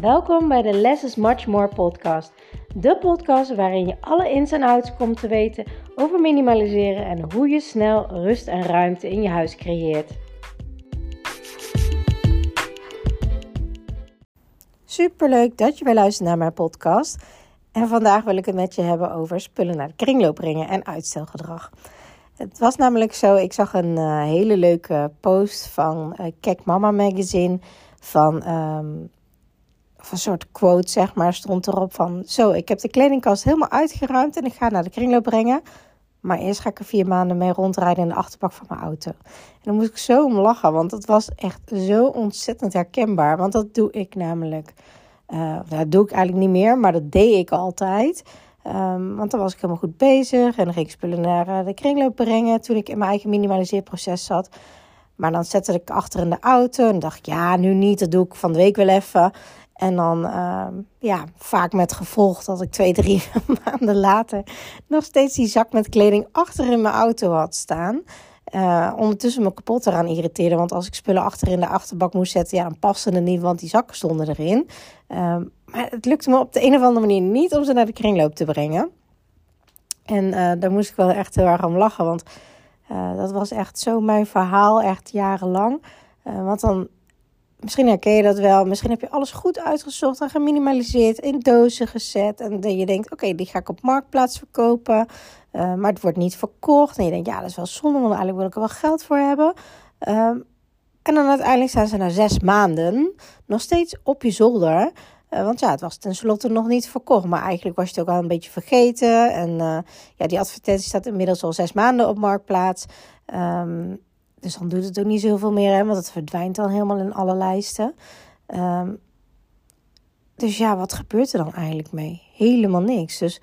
Welkom bij de Less is Much More podcast. De podcast waarin je alle ins en outs komt te weten over minimaliseren en hoe je snel rust en ruimte in je huis creëert. Superleuk dat je weer luistert naar mijn podcast. En vandaag wil ik het met je hebben over spullen naar de kringloop brengen en uitstelgedrag. Het was namelijk zo, ik zag een uh, hele leuke post van uh, Kek Mama Magazine van um, een soort quote, zeg maar, stond erop van... Zo, ik heb de kledingkast helemaal uitgeruimd en ik ga naar de kringloop brengen. Maar eerst ga ik er vier maanden mee rondrijden in de achterbak van mijn auto. En dan moest ik zo om lachen, want het was echt zo ontzettend herkenbaar. Want dat doe ik namelijk... Uh, dat doe ik eigenlijk niet meer, maar dat deed ik altijd. Um, want dan was ik helemaal goed bezig en dan ging ik spullen naar uh, de kringloop brengen toen ik in mijn eigen minimaliseerproces zat. Maar dan zette ik achter in de auto en dacht ik, ja, nu niet, dat doe ik van de week wel even. En dan, uh, ja, vaak met gevolg dat ik twee, drie maanden later nog steeds die zak met kleding achter in mijn auto had staan. Uh, ondertussen me kapot eraan irriteerde. Want als ik spullen achter in de achterbak moest zetten, ja, dan paste het niet, want die zakken stonden erin. Uh, maar het lukte me op de een of andere manier niet om ze naar de kringloop te brengen. En uh, daar moest ik wel echt heel erg om lachen, want uh, dat was echt zo mijn verhaal, echt jarenlang. Uh, want dan Misschien herken je dat wel. Misschien heb je alles goed uitgezocht en geminimaliseerd, in dozen gezet. En je denkt, oké, die ga ik op marktplaats verkopen. Uh, maar het wordt niet verkocht. En je denkt, ja, dat is wel zonde, want eigenlijk wil ik er wel geld voor hebben. Uh, en dan uiteindelijk zijn ze na zes maanden nog steeds op je zolder. Uh, want ja, het was tenslotte nog niet verkocht. Maar eigenlijk was je het ook al een beetje vergeten. En uh, ja, die advertentie staat inmiddels al zes maanden op Marktplaats. Um, dus dan doet het ook niet zoveel meer, hè, want het verdwijnt dan helemaal in alle lijsten. Um, dus ja, wat gebeurt er dan eigenlijk mee? Helemaal niks. Dus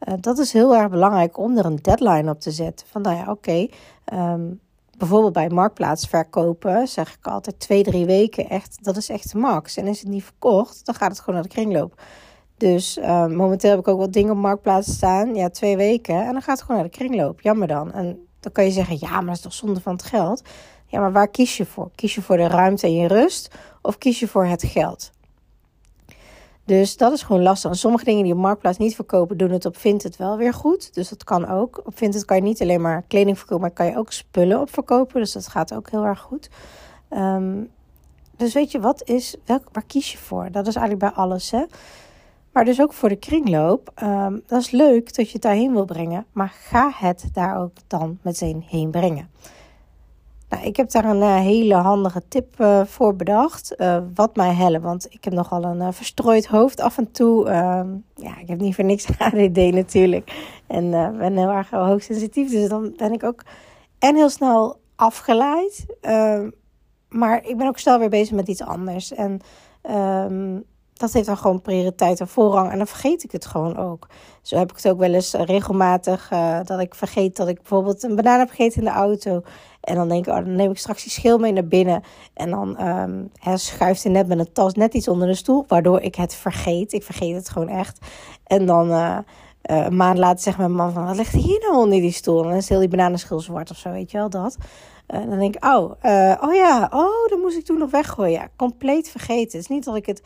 uh, dat is heel erg belangrijk om er een deadline op te zetten. Van nou ja, oké, um, bijvoorbeeld bij marktplaats verkopen, zeg ik altijd twee, drie weken echt. Dat is echt de max. En is het niet verkocht, dan gaat het gewoon naar de kringloop. Dus uh, momenteel heb ik ook wat dingen op marktplaats staan. Ja, twee weken. En dan gaat het gewoon naar de kringloop. Jammer dan. En dan kan je zeggen, ja, maar dat is toch zonde van het geld? Ja, maar waar kies je voor? Kies je voor de ruimte en je rust? Of kies je voor het geld? Dus dat is gewoon lastig. En sommige dingen die op Marktplaats niet verkopen, doen het op Vinted wel weer goed. Dus dat kan ook. Op Vinted kan je niet alleen maar kleding verkopen, maar kan je ook spullen op verkopen. Dus dat gaat ook heel erg goed. Um, dus weet je, wat is, welk, waar kies je voor? Dat is eigenlijk bij alles, hè. Maar dus ook voor de kringloop. Um, dat is leuk dat je het daarheen wil brengen. Maar ga het daar ook dan meteen heen brengen. Nou, ik heb daar een uh, hele handige tip uh, voor bedacht. Uh, wat mij helpt. Want ik heb nogal een verstrooid hoofd af en toe. Ehm, ja, ik heb niet voor niks ADD natuurlijk. En ben heel erg hoogsensitief. Dus dan ben ik ook en heel snel afgeleid. Ehm, maar ik ben ook snel weer bezig met iets anders. En dat heeft dan gewoon prioriteit en voorrang. En dan vergeet ik het gewoon ook. Zo heb ik het ook wel eens eh, regelmatig. Uh, dat ik vergeet dat ik bijvoorbeeld een banaan heb gegeten in de auto. En dan denk ik, oh, dan neem ik straks die schil mee naar binnen. En dan he, schuift hij net met een tas net iets onder de stoel. Waardoor ik het vergeet. Ik vergeet het gewoon echt. En dan uh, een maand later zegt mijn man van... Wat ligt hier nou onder die stoel? En dan is heel die bananenschil zwart of zo, weet je wel, dat. En dan denk ik, oh, oh ja, oh, dan moest ik toen nog weggooien. Ja, compleet vergeten. Het is niet dat ik het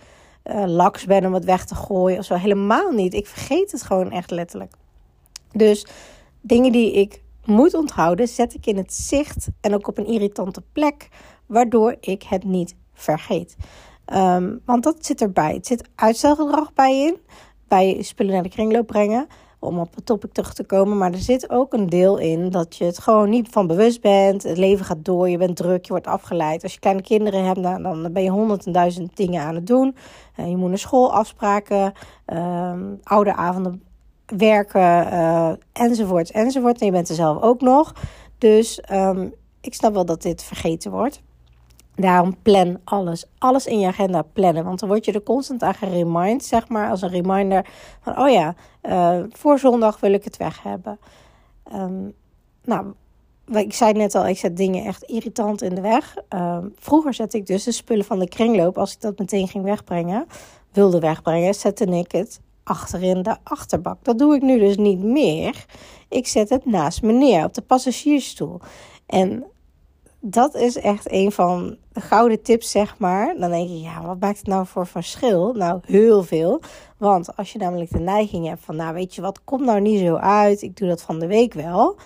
uh, laks ben om het weg te gooien of zo. Helemaal niet. Ik vergeet het gewoon echt letterlijk. Dus dingen die ik moet onthouden, zet ik in het zicht en ook op een irritante plek, waardoor ik het niet vergeet. Um, want dat zit erbij. Het zit uitstelgedrag bij in, bij spullen naar de kringloop brengen om op het topic terug te komen. Maar er zit ook een deel in dat je het gewoon niet van bewust bent. Het leven gaat door, je bent druk, je wordt afgeleid. Als je kleine kinderen hebt, nou, dan ben je honderd en duizend dingen aan het doen. Uh, je moet naar school, afspraken, uh, ouderavonden werken, uh, enzovoort, enzovoort. En je bent er zelf ook nog. Dus um, ik snap wel dat dit vergeten wordt. Daarom plan alles. Alles in je agenda plannen. Want dan word je er constant aan geremind, zeg maar, als een reminder van, oh ja, uh, voor zondag wil ik het weg hebben. Um, nou, ik zei net al, ik zet dingen echt irritant in de weg. Um, vroeger zette ik dus de spullen van de kringloop, als ik dat meteen ging wegbrengen, wilde wegbrengen, zette ik het achterin de achterbak. Dat doe ik nu dus niet meer. Ik zet het naast me neer op de passagiersstoel. En dat is echt een van de gouden tips, zeg maar. Dan denk je, ja, wat maakt het nou voor verschil? Nou, heel veel. Want als je namelijk de neiging hebt van, nou, weet je wat, komt nou niet zo uit. Ik doe dat van de week wel.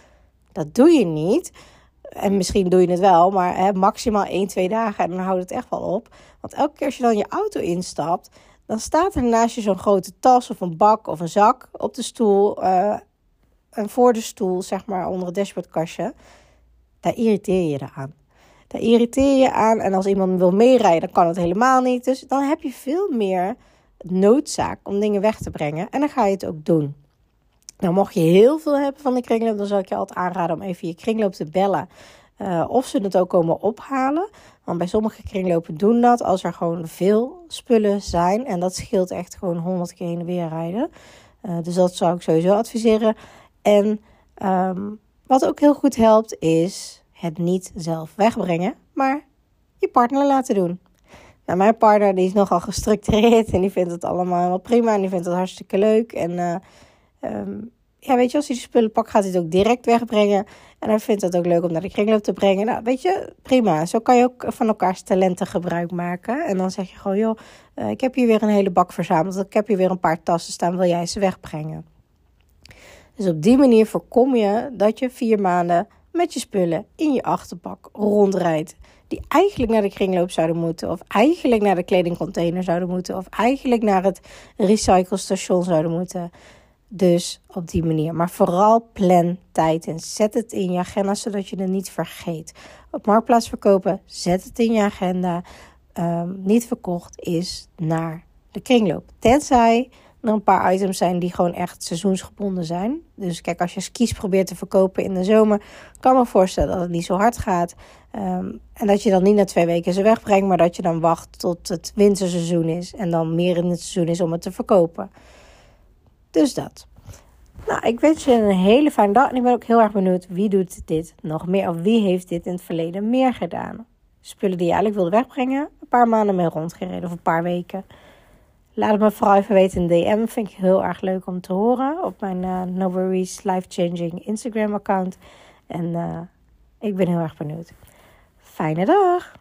Dat doe je niet. En misschien doe je het wel, maar hè, maximaal 1, 2 dagen en dan houdt het echt wel op. Want elke keer als je dan je auto instapt, dan staat er naast je zo'n grote tas of een bak of een zak op de stoel. Uh, en voor de stoel, zeg maar, onder het dashboardkastje. Daar irriteer je je aan. Daar irriteer je aan. En als iemand wil meerijden, dan kan het helemaal niet. Dus dan heb je veel meer noodzaak om dingen weg te brengen. En dan ga je het ook doen. Nou, mocht je heel veel hebben van de kringloop, dan zou ik je altijd aanraden om even je kringloop te bellen. Uh, of ze het ook komen ophalen. Want bij sommige kringlopen doen dat als er gewoon veel spullen zijn. En dat scheelt echt gewoon 100 keer heen en weer rijden. Uh, dus dat zou ik sowieso adviseren. En um, wat ook heel goed helpt, is het niet zelf wegbrengen, maar je partner laten doen. Nou, mijn partner die is nogal gestructureerd en die vindt het allemaal wel prima en die vindt het hartstikke leuk. En uh, um, ja, weet je, als hij de spullen pakt, gaat hij het ook direct wegbrengen. En hij vindt het ook leuk om naar de kringloop te brengen. Nou, weet je, prima. Zo kan je ook van elkaars talenten gebruik maken. En dan zeg je gewoon, joh, uh, ik heb hier weer een hele bak verzameld. Ik heb hier weer een paar tassen staan, wil jij ze wegbrengen? Dus op die manier voorkom je dat je vier maanden met je spullen in je achterbak rondrijdt. Die eigenlijk naar de kringloop zouden moeten. Of eigenlijk naar de kledingcontainer zouden moeten. Of eigenlijk naar het recyclestation zouden moeten. Dus op die manier. Maar vooral plan tijd en zet het in je agenda zodat je het niet vergeet. Op marktplaats verkopen, zet het in je agenda. Um, niet verkocht is naar de kringloop. Tenzij er een paar items zijn die gewoon echt seizoensgebonden zijn. Dus kijk, als je skis probeert te verkopen in de zomer, kan me voorstellen dat het niet zo hard gaat. Um, en dat je dan niet na twee weken ze wegbrengt, maar dat je dan wacht tot het winterseizoen is. En dan meer in het seizoen is om het te verkopen. Dus dat. Nou, ik wens je een hele fijne dag. En ik ben ook heel erg benieuwd wie doet dit nog meer. Of wie heeft dit in het verleden meer gedaan. Spullen die je eigenlijk wilde wegbrengen. Een paar maanden mee rondgereden of een paar weken. Laat het me vooral even weten in DM. Vind ik heel erg leuk om te horen. Op mijn uh, No Worries Life Changing Instagram account. En uh, ik ben heel erg benieuwd. Fijne dag!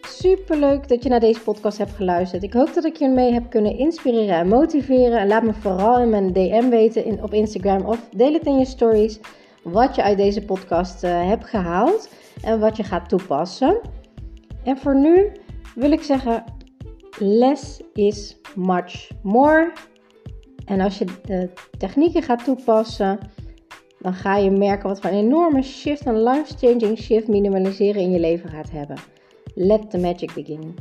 Super leuk dat je naar deze podcast hebt geluisterd. Ik hoop dat ik je mee heb kunnen inspireren en motiveren. En laat me vooral in mijn DM weten in, op Instagram of deel het in je stories. Wat je uit deze podcast uh, hebt gehaald en wat je gaat toepassen. En voor nu wil ik zeggen: less is much more. En als je de technieken gaat toepassen, dan ga je merken wat voor een enorme shift, een life-changing shift minimaliseren in je leven gaat hebben. Let the magic begin.